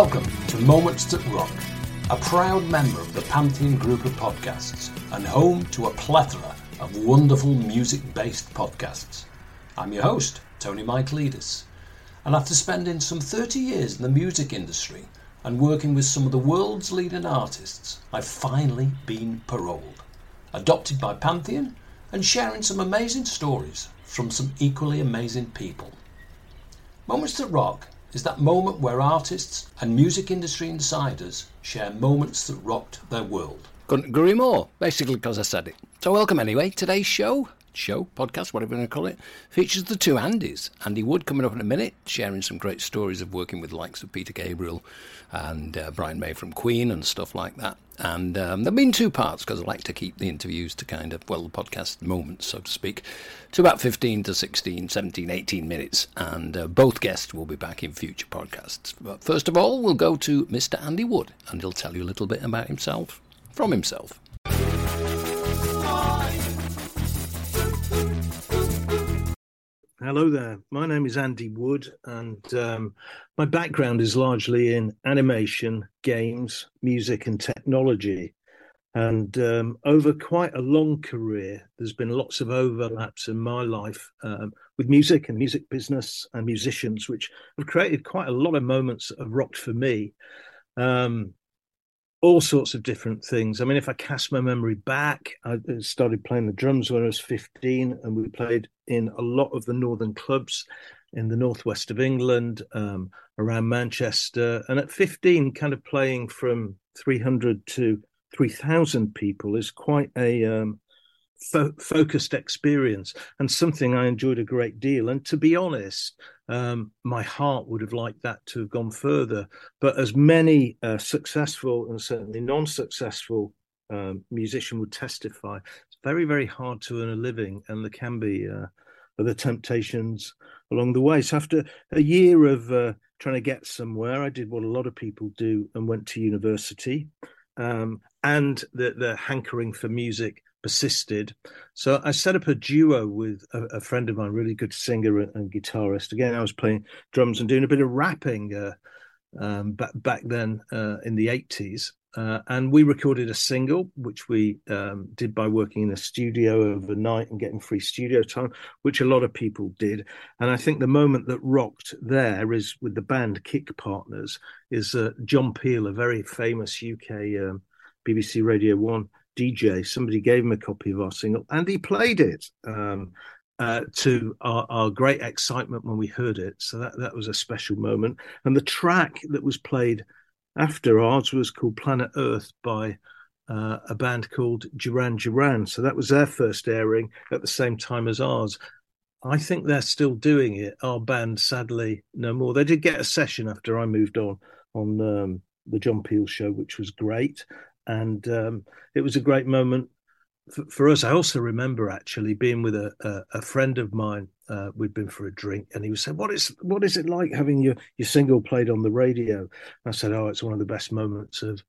Welcome to Moments That Rock, a proud member of the Pantheon group of podcasts and home to a plethora of wonderful music based podcasts. I'm your host, Tony Michaelides, and after spending some 30 years in the music industry and working with some of the world's leading artists, I've finally been paroled, adopted by Pantheon, and sharing some amazing stories from some equally amazing people. Moments That Rock is that moment where artists and music industry insiders share moments that rocked their world. Couldn't agree more, basically because I said it. So, welcome anyway. Today's show, show, podcast, whatever you want to call it, features the two Andys. Andy Wood coming up in a minute, sharing some great stories of working with likes of Peter Gabriel and uh, Brian May from Queen and stuff like that. And um, there have been two parts because I like to keep the interviews to kind of, well, the podcast moments, so to speak, to about 15 to 16, 17, 18 minutes. And uh, both guests will be back in future podcasts. But first of all, we'll go to Mr. Andy Wood and he'll tell you a little bit about himself from himself. Hello there. My name is Andy Wood, and um, my background is largely in animation, games, music, and technology. And um, over quite a long career, there's been lots of overlaps in my life um, with music and music business and musicians, which have created quite a lot of moments that have rocked for me. Um, all sorts of different things. I mean, if I cast my memory back, I started playing the drums when I was 15, and we played in a lot of the northern clubs in the northwest of England, um, around Manchester. And at 15, kind of playing from 300 to 3,000 people is quite a um, fo- focused experience and something I enjoyed a great deal. And to be honest, um, my heart would have liked that to have gone further. But as many uh, successful and certainly non successful um, musician would testify, it's very, very hard to earn a living, and there can be uh, other temptations along the way. So after a year of uh, trying to get somewhere, I did what a lot of people do and went to university. Um, and the, the hankering for music persisted. So I set up a duo with a, a friend of mine, really good singer and, and, guitarist. Again, I was playing drums and doing a bit of rapping uh, um, back back then uh, in the eighties. Uh, and we recorded a single, which we um, did by working in a studio overnight and getting free studio time, which a lot of people did. And I think the moment that rocked there is with the band Kick Partners, is uh, John Peel, a very famous UK um, BBC Radio 1 DJ. Somebody gave him a copy of our single and he played it. Um, uh, to our, our, great excitement when we heard it. So that, that was a special moment. And the track that was played after ours was called Planet Earth by uh, a band called Duran Duran. So that was their first airing at the same time as ours. I think they're still doing it. Our band, sadly, no more. They did get a session after I moved on on um, the John Peel show, which was great, and um, it was a great moment for, for, us. I also remember actually being with a, a, a friend of mine uh, we'd been for a drink, and he was saying, "What is what is it like having your your single played on the radio?" I said, "Oh, it's one of the best moments of."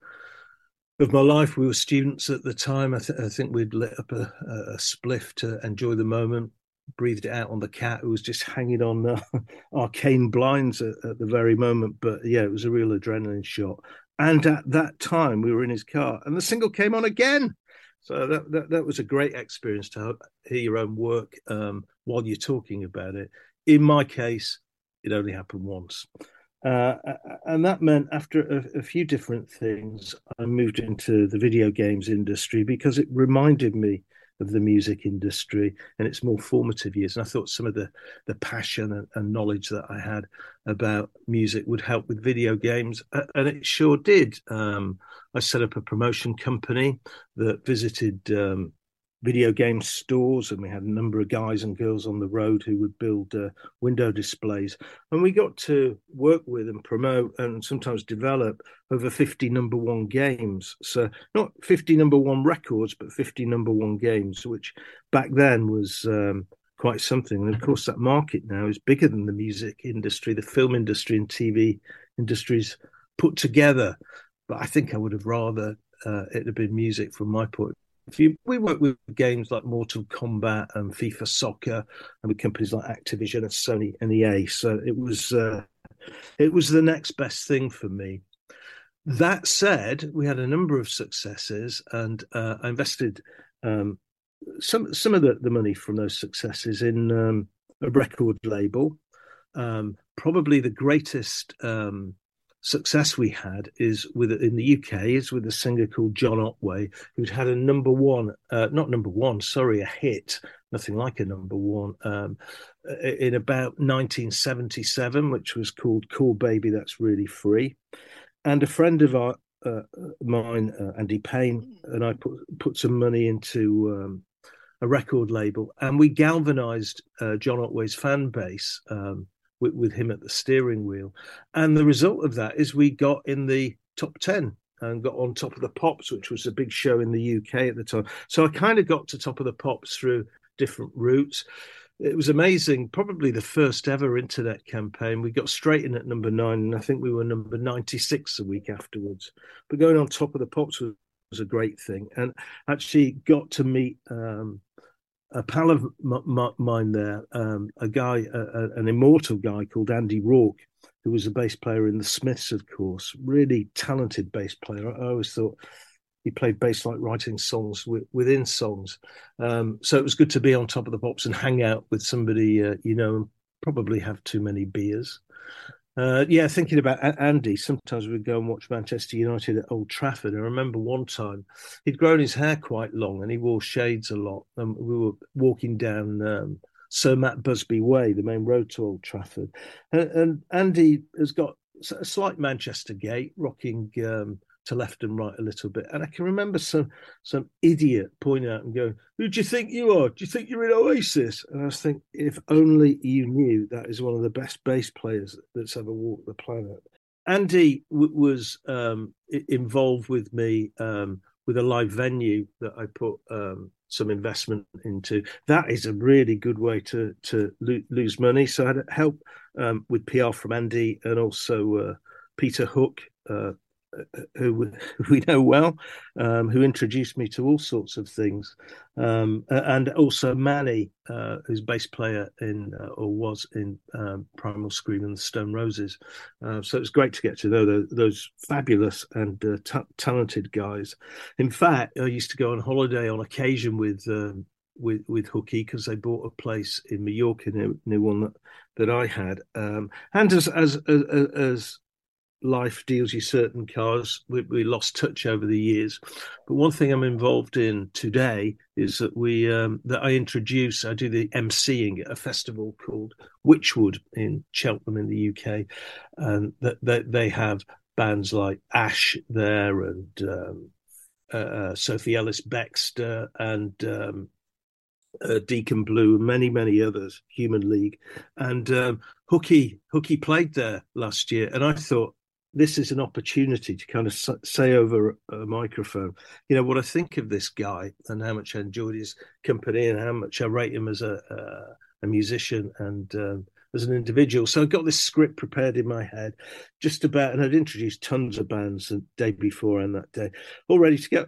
Of my life, we were students at the time. I, th- I think we'd lit up a, a, spliff to enjoy the moment breathed it out on the cat who was just hanging on uh, arcane blinds at, at, the very moment. But yeah, it was a real adrenaline shot. And at that time, we were in his car, and the single came on again. So that, that, that was a great experience to hear your own work um, while you're talking about it. In my case, it only happened once. Uh, and that meant after a, a, few different things, I moved into the video games industry because it reminded me of the music industry in its more formative years. And I thought some of the the passion and, and knowledge that I had about music would help with video games, and it sure did. Um, I set up a promotion company that visited um, video game stores, and we had a number of guys and girls on the road who would build uh, window displays. And we got to work with and promote and sometimes develop over 50 number one games. So, not 50 number one records, but 50 number one games, which back then was. Um, quite something. And of course, that market now is bigger than the music industry, the film industry, and TV industries put together. But I think I would have rather uh, it had been music from my point you, we work with games like Mortal Kombat and FIFA Soccer, and with companies like Activision and Sony and EA. So it was uh, it was the next best thing for me. That said, we had a number of successes, and uh, I invested um, some some of the, the money from those successes in um, a record label. Um, probably the greatest um, success we had is with in the UK is with a singer called John Otway, who'd had a number one, uh, not number one, sorry, a hit, nothing like a number one, um, in about 1977, which was called "Cor Baby, That's Really Free." and a friend of our, uh, mine, uh, Andy Payne, and I put put some money into um, a record label, and we galvanized uh, John Otway's fan base um, with, with, him at the steering wheel. And the result of that is we got in the top ten and got on top of the Pops, which was a big show in the UK at the time. So I kind of got to top of the Pops through different routes it was amazing. Probably the first ever internet campaign. We got straight in at number nine, and I think we were number 96 a week afterwards. But going on top of the pops was, was a great thing. And actually got to meet um, a pal of m- mine there, um, a guy, a, a, an immortal guy called Andy Rourke, who was a bass player in the Smiths, of course. Really talented bass player. I always thought he played bass like writing songs within songs. Um, so it was good to be on top of the pops and hang out with somebody uh, you know and probably have too many beers. Uh, yeah, thinking about Andy, sometimes we'd go and watch Manchester United at Old Trafford. I remember one time he'd grown his hair quite long and he wore shades a lot. And we were walking down um, Sir Matt Busby Way, the main road to Old Trafford. And, and Andy has got a slight Manchester gait, rocking um, to left and right a little bit. And I can remember some some idiot pointing out and going, Who do you think you are? Do you think you're in Oasis? And I was thinking, if only you knew that is one of the best bass players that's ever walked the planet. Andy w- was um, involved with me um, with a live venue that I put um, some investment into. That is a really good way to to lo- lose money. So I had help um, with PR from Andy and also uh, Peter Hook, uh, who we know well, um, who introduced me to all sorts of things, um, and also Mani, uh, who's bass player in uh, or was in um, Primal Scream and the Stone Roses. Uh, so it's great to get to know those, those fabulous and uh, t- talented guys. In fact, I used to go on holiday on occasion with. Um, with with Hooky because they bought a place in Mallorca near, near one that, that I had, um, and as as as, as life deals you certain cards. We, we, lost touch over the years, but one thing I'm involved in today is that we um, that I introduce. I do the emceeing at a festival called Wychwood in Cheltenham in the UK, and that, that they have bands like Ash there and um, uh, uh Sophie Ellis Bextor and um, uh, Deacon Blue, and many many others, Human League, and um, Hooky Hooky played there last year, and I thought this is an opportunity to kind of say over a microphone, you know, what I think of this guy and how much I enjoyed his company and how much I rate him as a uh, a musician and um, as an individual. So I got this script prepared in my head, just about, and I'd introduced tons of bands the day before and that day, all ready to go.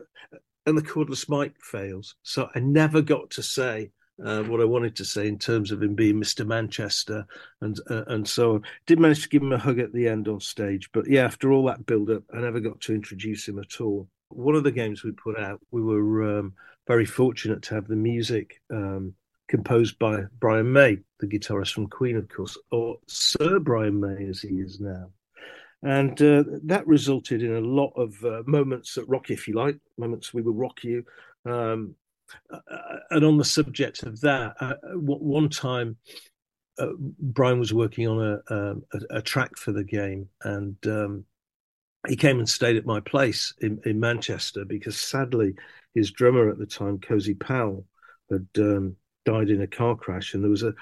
And the cordless mic fails, so I never got to say uh, what I wanted to say in terms of him being Mr. Manchester and uh, and so on. Did manage to give him a hug at the end on stage, but yeah, after all that build up, I never got to introduce him at all. One of the games we put out, we were um, very fortunate to have the music um, composed by Brian May, the guitarist from Queen, of course, or Sir Brian May as he is now. And uh, that resulted in a lot of uh, moments at rock, if you like, moments we will rock you, um, and on the subject of that, uh, one time uh, Brian was working on a, um, a, a track for the game, and um, he came and stayed at my place in, in, Manchester because sadly his drummer at the time, Cozy Powell, had um, died in a car crash, and there was a,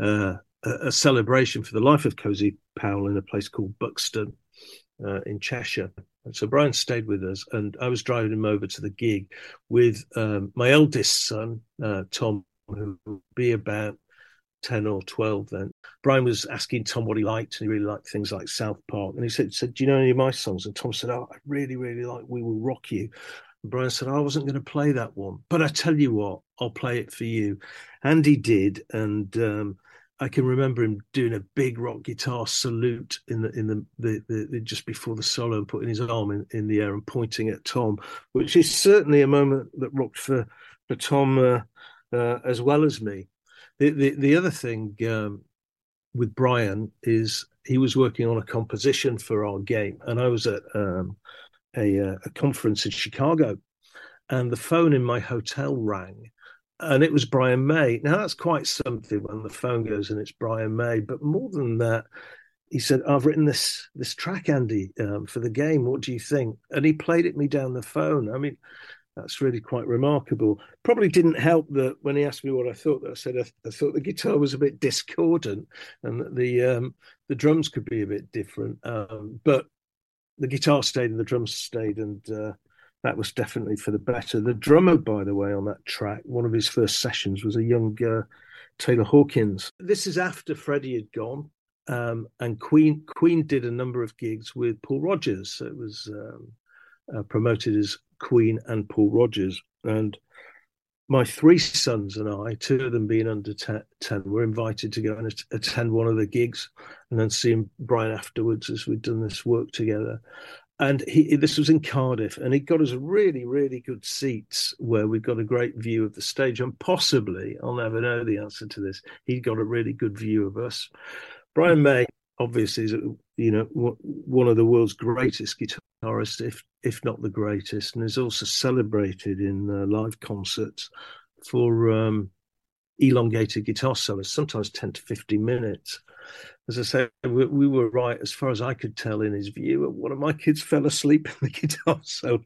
uh, a celebration for the life of Cozy Powell in a place called Buxton uh, in Cheshire. So Brian stayed with us, and I was driving him over to the gig with um, my eldest son, uh, Tom, who would be about 10 or 12 then. Brian was asking Tom what he liked, and he really liked things like South Park. And he said, said Do you know any of my songs? And Tom said, Oh, I really, really like We Will Rock You. And Brian said, I wasn't going to play that one, but I tell you what, I'll play it for you. And he did. And um, I can remember him doing a big rock guitar salute in the in the, the, the, the just before the solo and putting his arm in, in the air and pointing at Tom, which is certainly a moment that rocked for for Tom uh, uh, as well as me. The the, the other thing um, with Brian is he was working on a composition for our game, and I was at um, a, uh, a conference in Chicago, and the phone in my hotel rang, and it was Brian May. Now that's quite something when the phone goes and it's Brian May. But more than that, he said, "I've written this this track, Andy, um, for the game. What do you think?" And he played it me down the phone. I mean, that's really quite remarkable. Probably didn't help that when he asked me what I thought. That I said I, I thought the guitar was a bit discordant and that the um, the drums could be a bit different. Um, but the guitar stayed and the drums stayed, and uh, that was definitely for the better. The drummer, by the way, on that track, one of his first sessions was a young uh, Taylor Hawkins. This is after Freddie had gone. Um, and Queen Queen did a number of gigs with Paul Rodgers. So it was um, uh, promoted as Queen and Paul Rodgers. And my three sons and I, two of them being under 10, were invited to go and attend one of the gigs and then seeing Brian afterwards as we'd done this work together. And he, this was in Cardiff, and he got us really, really good seats where we've got a great view of the stage. And possibly, I'll never know the answer to this, he got a really good view of us. Brian May, obviously, is you know one of the world's greatest guitarists, if if not the greatest, and is also celebrated in uh, live concerts for um, elongated guitar solos, sometimes 10 to 15 minutes. As I say, we, we, were right, as far as I could tell in his view. One of my kids fell asleep in the guitar solo.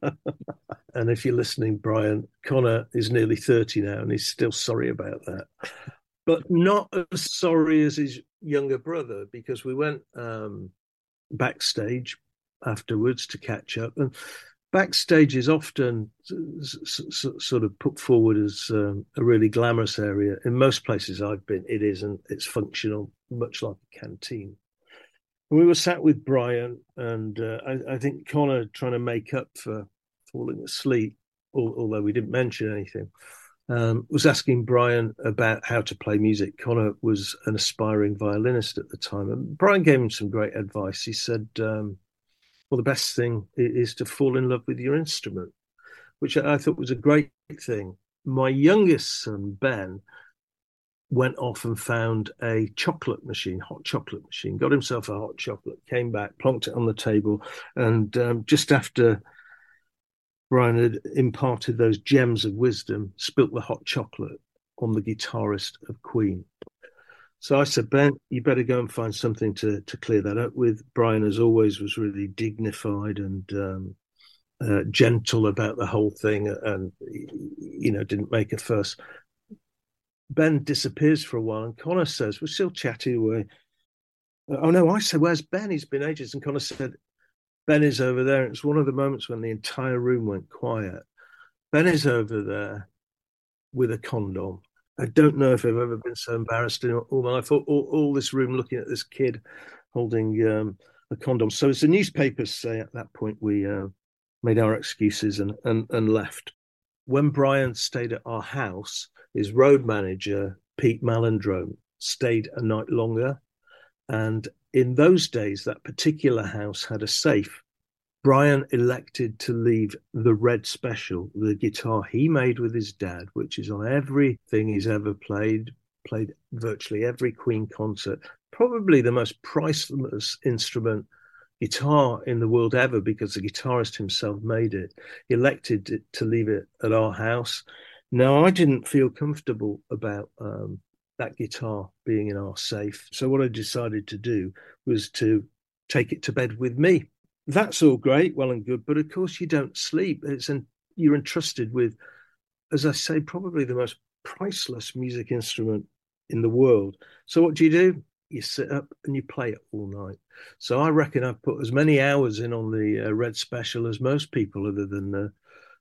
and if you're listening, Brian, Connor is nearly 30 now and he's still sorry about that. But not as sorry as his younger brother, because we went um, backstage afterwards to catch up. And backstage is often sort of put forward as um, a really glamorous area. In most places I've been, it isn't. It's functional, much like a canteen. We were sat with Brian, and uh, I, I, think Connor trying to make up for falling asleep, although we didn't mention anything. Um, was asking Brian about how to play music. Connor was an aspiring violinist at the time, and Brian gave him some great advice. He said, um, well, the best thing is to fall in love with your instrument, which I thought was a great thing. My youngest son, Ben, went off and found a chocolate machine, hot chocolate machine, got himself a hot chocolate, came back, plonked it on the table, and um, just after Brian had imparted those gems of wisdom, spilt the hot chocolate on the guitarist of Queen. So I said, Ben, you better go and find something to to clear that up with. Brian, as always, was really dignified and um, uh, gentle about the whole thing, and you know didn't make a fuss. Ben disappears for a while, and Connor says, "We're still chatting away." Oh no, I said, "Where's Ben? He's been ages." And Connor said, "Ben is over there." It's one of the moments when the entire room went quiet. Ben is over there with a condom I don't know if I've ever been so embarrassed in all my life. All, all, all this room looking at this kid holding um, a condom. So as the newspapers say at that point, we uh, made our excuses and, and, and left. When Brian stayed at our house, his road manager, Pete Malandrone, stayed a night longer. And in those days, that particular house had a safe Brian elected to leave the Red Special, the guitar he made with his dad, which is on everything he's ever played, played virtually every Queen concert, probably the most priceless instrument guitar in the world ever because the guitarist himself made it. He elected to leave it at our house. Now, I didn't feel comfortable about um, that guitar being in our safe. So, what I decided to do was to take it to bed with me that's all great, well and good, but of course you don't sleep. It's and you're entrusted with, as I say, probably the most priceless music instrument in the world. So what do you do? You sit up and you play it all night. So I reckon I've put as many hours in on the uh, Red Special as most people, other than uh,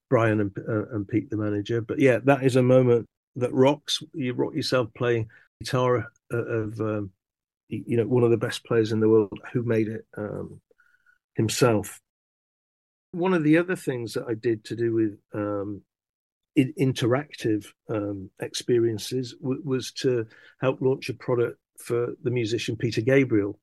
Brian and, uh, and Pete, the manager. But yeah, that is a moment that rocks. You rock yourself playing guitar uh, of, um, you know, one of the best players in the world who made it. Um, himself. One of the other things that I did to do with um, interactive um, experiences w- was to help launch a product for the musician Peter Gabriel.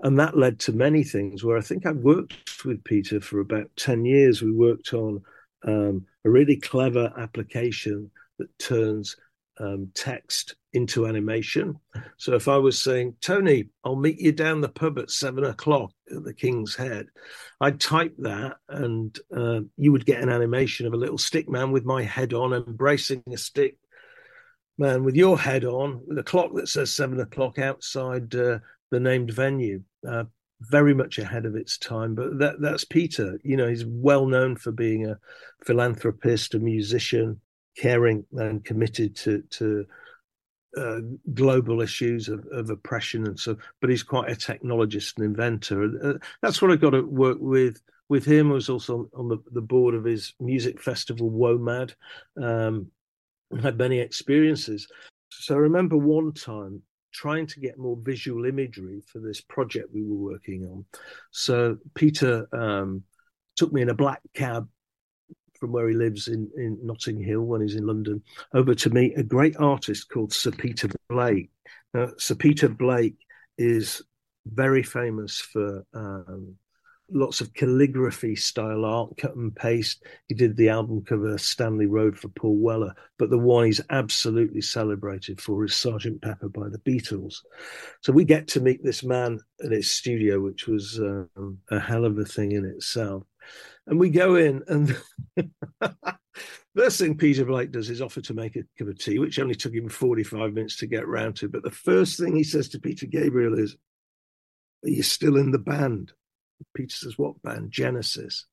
And that led to many things where I think I worked with Peter for about 10 years. We worked on um, a really clever application that turns um, text into animation. So if I was saying, Tony, I'll meet you down the pub at seven o'clock at the King's Head, I'd type that and uh, you would get an animation of a little stick man with my head on, embracing a stick man with your head on, with a clock that says seven o'clock outside uh, the named venue. Uh, very much ahead of its time, but that that's Peter. You know, he's well known for being a philanthropist, a musician, caring and committed to to uh, global issues of, of, oppression and so. But he's quite a technologist and inventor. Uh, that's what I got to work with. With him, I was also on the, the board of his music festival, WOMAD. Um, had many experiences. So I remember one time trying to get more visual imagery for this project we were working on. So Peter um, took me in a black cab from where he lives in, in Notting Hill when he's in London over to meet a great artist called Sir Peter Blake. Now, Sir Peter Blake is very famous for um, lots of calligraphy style art, cut and paste. He did the album cover Stanley Road for Paul Weller, but the one he's absolutely celebrated for is Sergeant Pepper by the Beatles. So we get to meet this man in his studio, which was um, a hell of a thing in itself. And we go in, and first thing Peter Blake does is offer to make a cup of tea, which only took him 45 minutes to get round to. But the first thing he says to Peter Gabriel is, Are you still in the band? Peter says, What band? Genesis.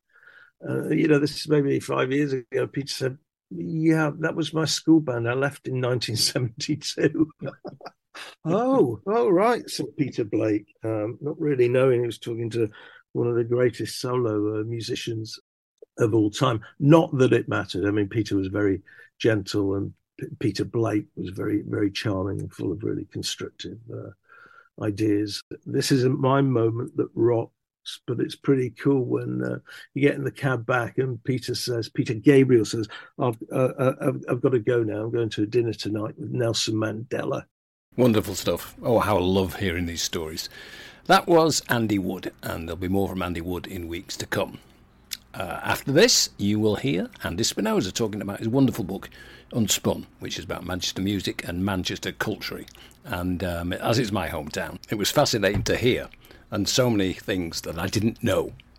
Uh, you know, this is maybe five years ago. Peter said, Yeah, that was my school band. I left in 1972. oh, oh, right, said Peter Blake, um, not really knowing he was talking to one of the greatest solo uh, musicians of all time. Not that it mattered. I mean, Peter was very gentle, and P- Peter Blake was very, very charming and full of really constructive uh, ideas. This isn't my moment that rocks, but it's pretty cool when uh, you get in the cab back and Peter says, Peter Gabriel says, I've, uh, uh, I've, I've got to go now. I'm going to a dinner tonight with Nelson Mandela. Wonderful stuff. Oh, how I love hearing these stories. That was Andy Wood, and there'll be more from Andy Wood in weeks to come. Uh, after this, you will hear Andy Spinoza talking about his wonderful book, Unspun, which is about Manchester music and Manchester culture. And um, as it's my hometown, it was fascinating to hear, and so many things that I didn't know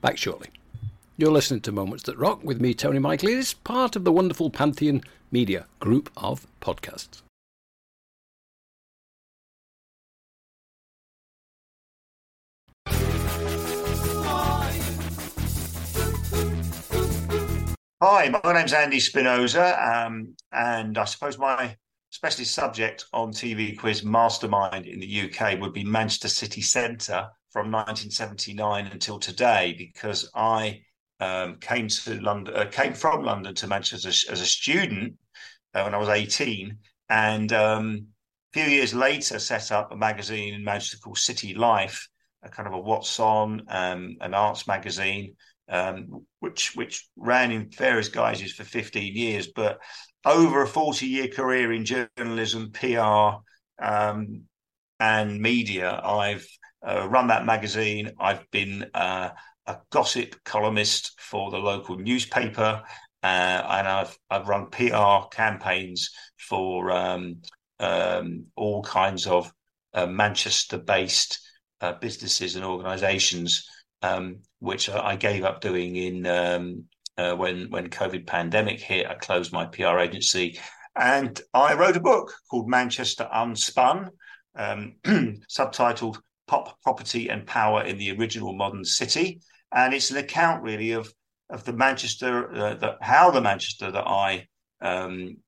Back shortly. You're listening to Moments That Rock with me, Tony Michael. It is part of the wonderful Pantheon Media group of podcasts. Hi, my name's Andy Spinoza, um, and I suppose my specialist subject on TV quiz Mastermind in the UK would be Manchester City Centre from 1979 until today, because I um, came to London, uh, came from London to Manchester as, as a student uh, when I was 18, and um, a few years later set up a magazine in Manchester called City Life, a kind of a what's on, um, an arts magazine um, which which ran in various guises for 15 years. But over a 40 year career in journalism, PR, um, and media, I've uh, run that magazine. I've been uh, a gossip columnist for the local newspaper, uh, and I've I've run PR campaigns for um, um all kinds of uh, Manchester-based uh, businesses and organisations um, which I gave up doing in um, uh, when when COVID pandemic hit. I closed my PR agency, and I wrote a book called Manchester Unspun, um, subtitled "Pop, Property, and Power in the Original Modern City," and it's an account really of of the Manchester, uh, the, how the Manchester that I um,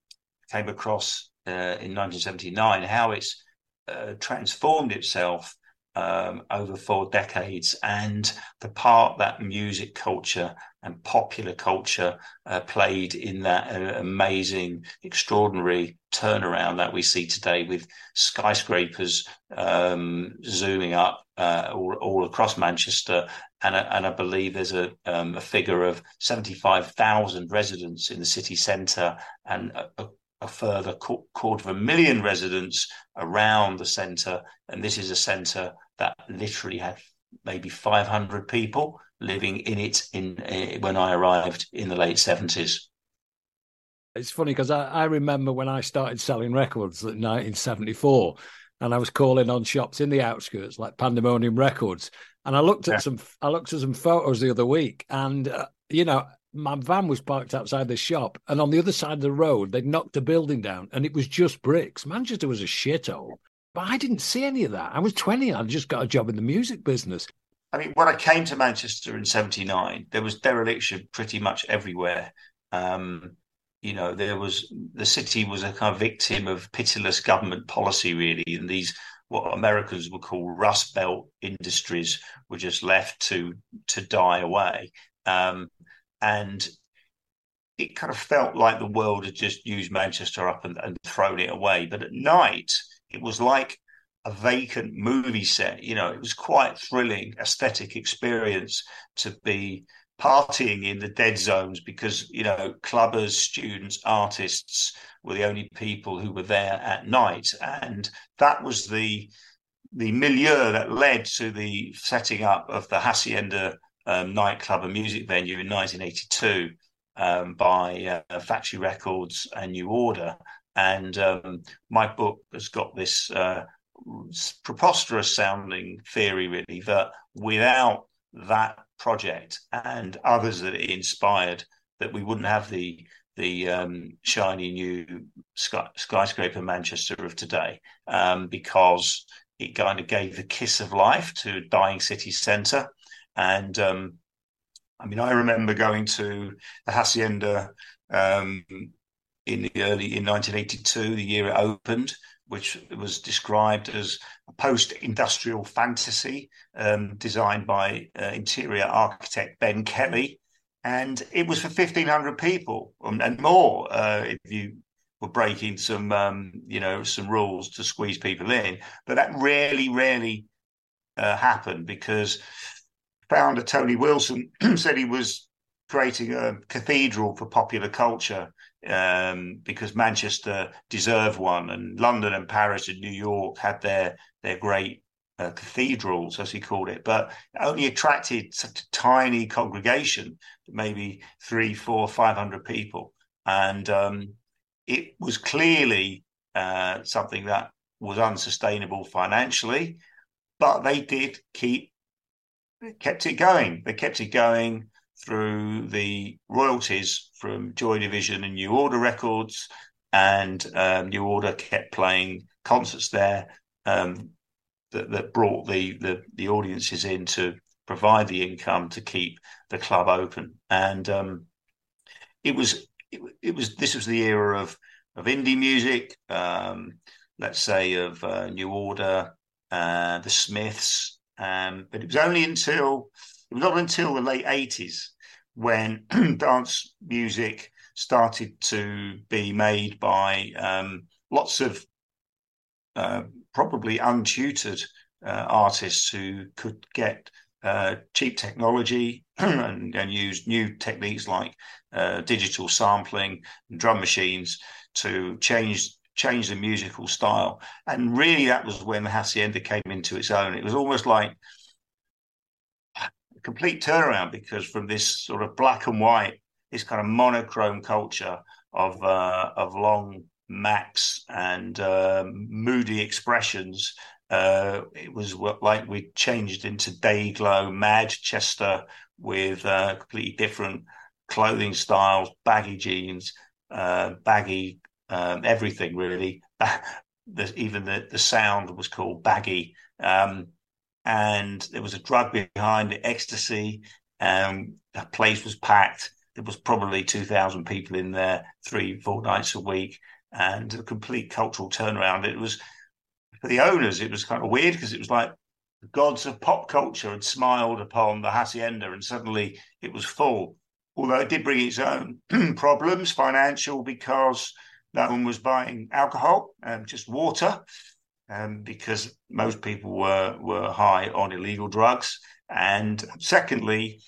came across uh, in 1979, how it's uh, transformed itself um, over four decades and the part that music culture and popular culture uh, played in that uh, amazing, extraordinary turnaround that we see today with skyscrapers um, zooming up uh, all, all, across Manchester. And, and I believe there's a, um, a figure of 75,000 residents in the city centre and a, a further quarter of a million residents around the centre. And this is a centre that literally had maybe 500 people living in it in uh, when I arrived in the late 70s. It's funny because I, I remember when I started selling records in 1974 and I was calling on shops in the outskirts like Pandemonium Records. And I looked at yeah. some, I looked at some photos the other week, and uh, you know, my van was parked outside the shop, and on the other side of the road, they'd knocked a building down, and it was just bricks. Manchester was a shithole, but I didn't see any of that. I was 20, I'd just got a job in the music business. I mean, when I came to Manchester in 79, there was dereliction pretty much everywhere. Um, you know, there was the city was a kind of victim of pitiless government policy, really, and these what Americans would call Rust Belt industries were just left to to die away. Um, and it kind of felt like the world had just used Manchester up and, and thrown it away. But at night, it was like a vacant movie set. You know, it was quite thrilling, aesthetic experience to be partying in the dead zones because you know clubbers, students, artists were the only people who were there at night, and that was the the milieu that led to the setting up of the Hacienda um, nightclub and music venue in 1982 um, by uh, Factory Records and New Order. And um, my book has got this uh, preposterous sounding theory, really, that without that project and others that it inspired, that we wouldn't have the the um, shiny new sky, skyscraper Manchester of today, um, because it kind of gave the kiss of life to a dying city centre. And um, I mean, I remember going to the Hacienda um, in the early in 1982, the year it opened, which was described as a post-industrial fantasy um, designed by uh, interior architect Ben Kelly, and it was for 1,500 people and more. Uh, if you were breaking some, um, you know, some rules to squeeze people in, but that rarely, rarely uh, happened because founder Tony Wilson said he was creating a cathedral for popular culture um, because Manchester deserved one, and London and Paris and New York had their their great uh, cathedrals, as he called it, but only attracted such a tiny congregation, maybe three, four, five hundred people, and um, it was clearly uh, something that was unsustainable financially, but they did keep kept it going. They kept it going through the royalties from Joy Division and New Order Records, and um, New Order kept playing concerts there um, that, that brought the, the, the audiences in to provide the income to keep the club open. And um, it was it, it, was this was the era of of indie music, um, let's say of uh, New Order, uh, the Smiths. Um, but it was only until not until the late eighties when dance music started to be made by um, lots of uh, probably untutored uh, artists who could get uh, cheap technology and, and, use new techniques like uh, digital sampling and drum machines to change change the musical style. And really, that was when the hacienda came into its own. It was almost like complete turnaround because from this sort of black and white, this kind of monochrome culture of uh, of long macs and um, moody expressions. Uh, it was like we changed into day glow Manchester with uh, completely different clothing styles, baggy jeans, uh, baggy um, everything really. the, even the, the sound was called baggy. Um, and there was a drug behind it, ecstasy. Um, the place was packed. There was probably 2,000 people in there three, four nights a week and a complete cultural turnaround. It was for the owners, it was kind of weird because it was like the gods of pop culture had smiled upon the hacienda, and suddenly it was full. Although it did bring its own problems, financial, because no one was buying alcohol, um, just water, um, because most people were were high on illegal drugs. And secondly,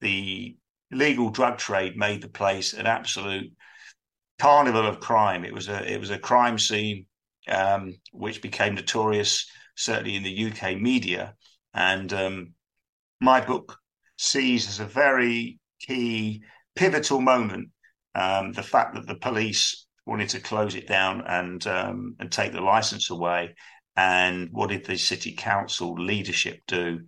the illegal drug trade made the place an absolute carnival of crime. It was a it was a crime scene um, which became notorious, certainly in the UK media. And um, my book sees as a very key, pivotal moment um, the fact that the police wanted to close it down and um, and take the license away. And what did the city council leadership do?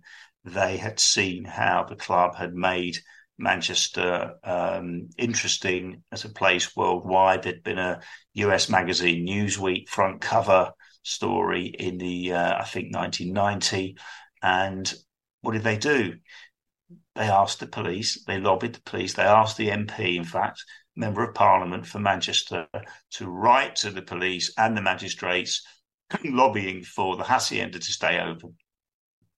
They had seen how the club had made Manchester um, interesting as a place worldwide. There'd been a US magazine, Newsweek, front cover story in the, uh, I think, 1990. And what did they do? They asked the police, they lobbied the police, they asked the MP, in fact, member of parliament for Manchester, to write to the police and the magistrates lobbying for the hacienda to stay open.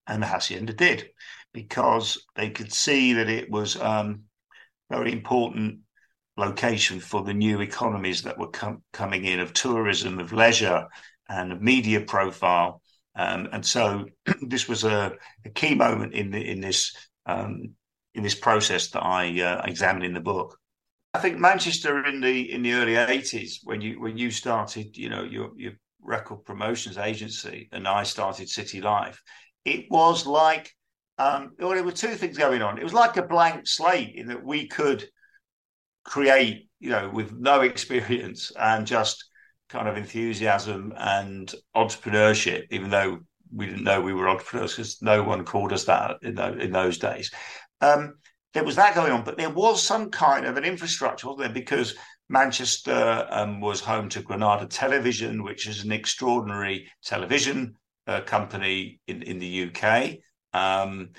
And the hacienda did because they could see that it was um, very important location for the new economies that were com- coming in of tourism, of leisure, and of media profile. Um, and so this was a, a, key moment in the, in this um, in this process that I uh, in the book. I think Manchester in the in the early eighties, when you when you started, you know, your your record promotions agency, and I started City Life, it was like um, well, there were two things going on. It was like a blank slate in that we could create, you know, with no experience and just kind of enthusiasm and entrepreneurship, even though we didn't know we were entrepreneurs because no one called us that in, those, in those days. Um, there was that going on, but there was some kind of an infrastructure, wasn't there? Because Manchester um, was home to Granada Television, which is an extraordinary television uh, company in, in the UK. Um,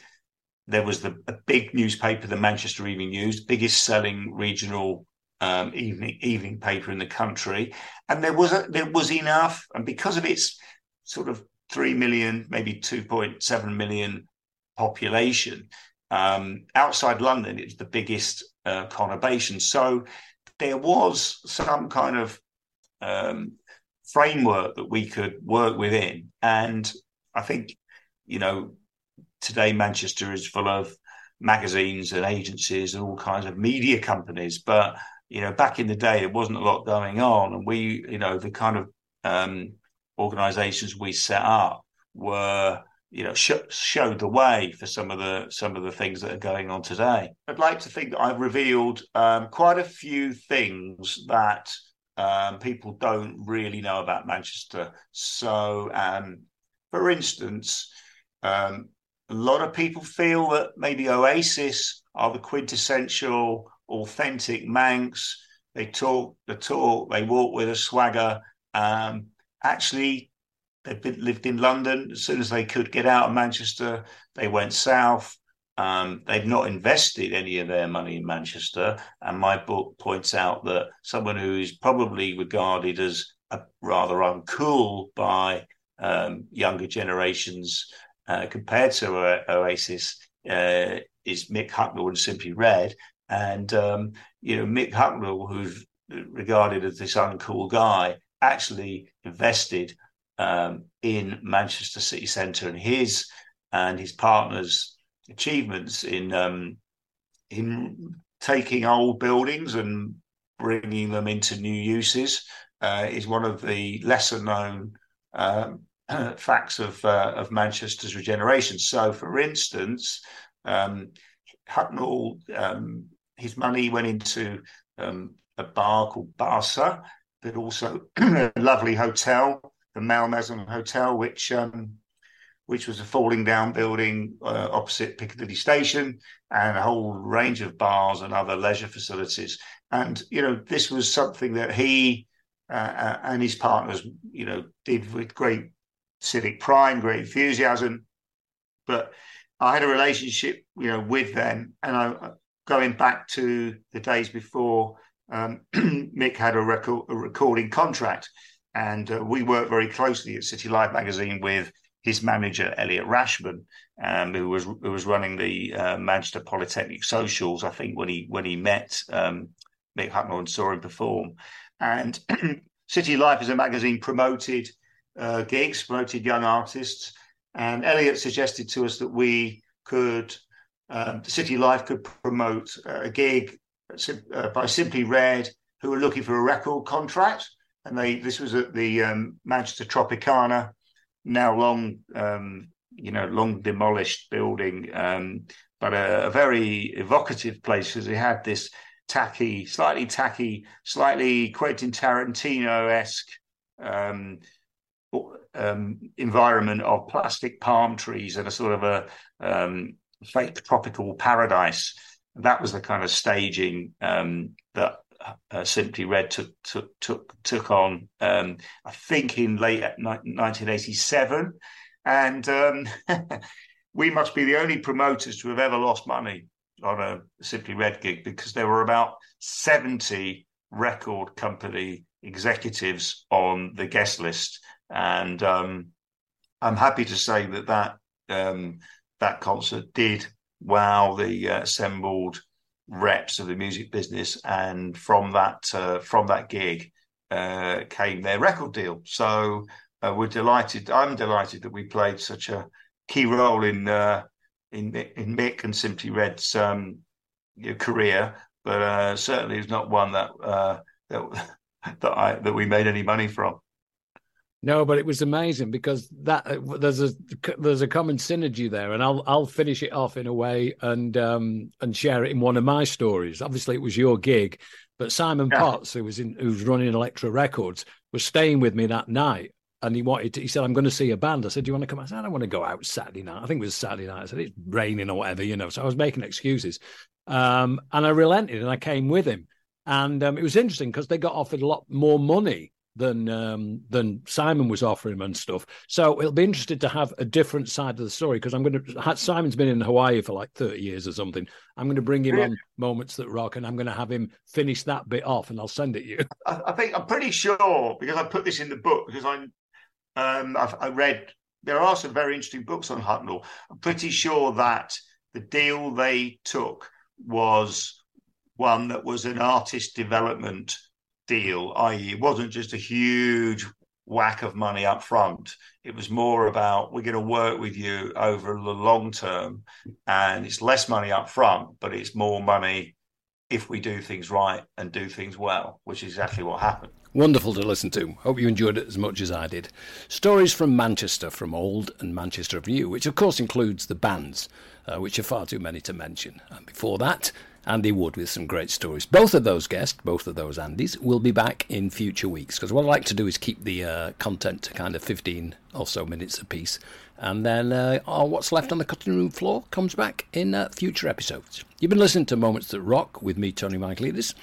there was the a big newspaper, the Manchester Evening News, biggest selling regional um, evening evening paper in the country, and there was a, there was enough, and because of its sort of three million, maybe two point seven million population um, outside London, it's the biggest uh, conurbation. So there was some kind of um, framework that we could work within, and I think you know today Manchester is full of magazines and agencies and all kinds of media companies. But you know, back in the day, there wasn't a lot going on, and we, you know, the kind of um, organisations we set up were you know sh- showed the way for some of the some of the things that are going on today. I'd like to think that I've revealed um, quite a few things that um, people don't really know about Manchester. So, um, for instance, um, a lot of people feel that maybe Oasis are the quintessential, authentic Mancs. They talk the talk, they walk with a swagger. Um, actually, They'd lived in London. As soon as they could get out of Manchester, they went south. Um, they've not invested any of their money in Manchester. And my book points out that someone who is probably regarded as a, rather uncool by um, younger generations uh, compared to Oasis uh, is Mick Hucknall and Simply Red. And, um, you know, Mick Hucknall, who's regarded as this uncool guy, actually invested um, in Manchester city centre, and his and his partner's achievements in um, in taking old buildings and bringing them into new uses uh, is one of the lesser known um, facts of uh, of Manchester's regeneration. So, for instance, um, Hucknall, um, his money went into um, a bar called Barca, but also a lovely hotel the Malmaison Hotel, which um, which was a falling down building uh, opposite Piccadilly Station, and a whole range of bars and other leisure facilities. And you know, this was something that he uh, uh and his partners, you know, did with great civic pride, great enthusiasm. But I had a relationship, you know, with them, and I going back to the days before um, Mick had a, record, a recording contract. And uh, we worked very closely at City Life magazine with his manager Elliot Rashman, um, who was who was running the uh, Manchester Polytechnic Socials. I think when he when he met um, Mick Hucknall and saw him perform, and City Life as a magazine promoted uh, gigs, promoted young artists, and Elliot suggested to us that we could um, City Life could promote a gig uh, by Simply Red, who were looking for a record contract and they this was at the um, Manchester Tropicana, now long um, you know long demolished building, um, but a, a, very evocative place because it had this tacky, slightly tacky, slightly Quentin Tarantino esque. Um, um, environment of plastic palm trees and a sort of a um, fake tropical paradise. That was the kind of staging that uh, Simply Red took took took took on. Um, I think in late 1987, and um, we must be the only promoters to have ever lost money on a Simply Red gig because there were about 70 record company executives on the guest list, and um, I'm happy to say that that um, that concert did wow the uh, assembled reps of the music business, and from that uh, from that gig uh, came their record deal. So uh, we're delighted. I'm delighted that we played such a key role in uh, in in Mick and Simply Red's um, career, but uh, certainly it's not one that uh, that that I that we made any money from. No, but it was amazing because that uh, there's a there's a common synergy there, and I'll I'll finish it off in a way and um and share it in one of my stories. Obviously, it was your gig, but Simon yeah. Potts, who was in who's running Elektra Records, was staying with me that night, and he wanted to. He said, "I'm going to see a band." I said, "Do you want to come?" I said, "I don't want to go out Saturday night. I think it was Saturday night." I said, "It's raining or whatever, you know." So I was making excuses, um, and I relented and I came with him, and um, it was interesting because they got offered a lot more money than um, than Simon was offering and stuff. So it'll be interesting to have a different side of the story because I'm going to. Simon's been in Hawaii for like 30 years or something. I'm going to bring him on moments that rock, and I'm going to have him finish that bit off, and I'll send it you. I, I think I'm pretty sure because I put this in the book because I'm um, I've, I read there are some very interesting books on Hucknall. I'm pretty sure that the deal they took was one that was an artist development deal, i.e., it wasn't just a huge whack of money up front. It was more about we're going to work with you over the long term, and it's less money up front, but it's more money if we do things right and do things well, which is exactly what happened. Wonderful to listen to. Hope you enjoyed it as much as I did. Stories from Manchester, from Old and Manchester of which of course includes the bands, uh, which are far too many to mention. And before that, Andy Wood with some great stories. Both of those guests, both of those Andys, will be back in future weeks because what I like to do is keep the uh, content to kind of 15 or so minutes apiece. And then uh, oh, what's left on the cutting room floor comes back in uh, future episodes. You've been listening to Moments That Rock with me, Tony Michaelides,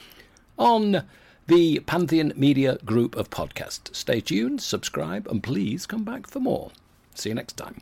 on the Pantheon Media group of podcasts. Stay tuned, subscribe, and please come back for more. See you next time.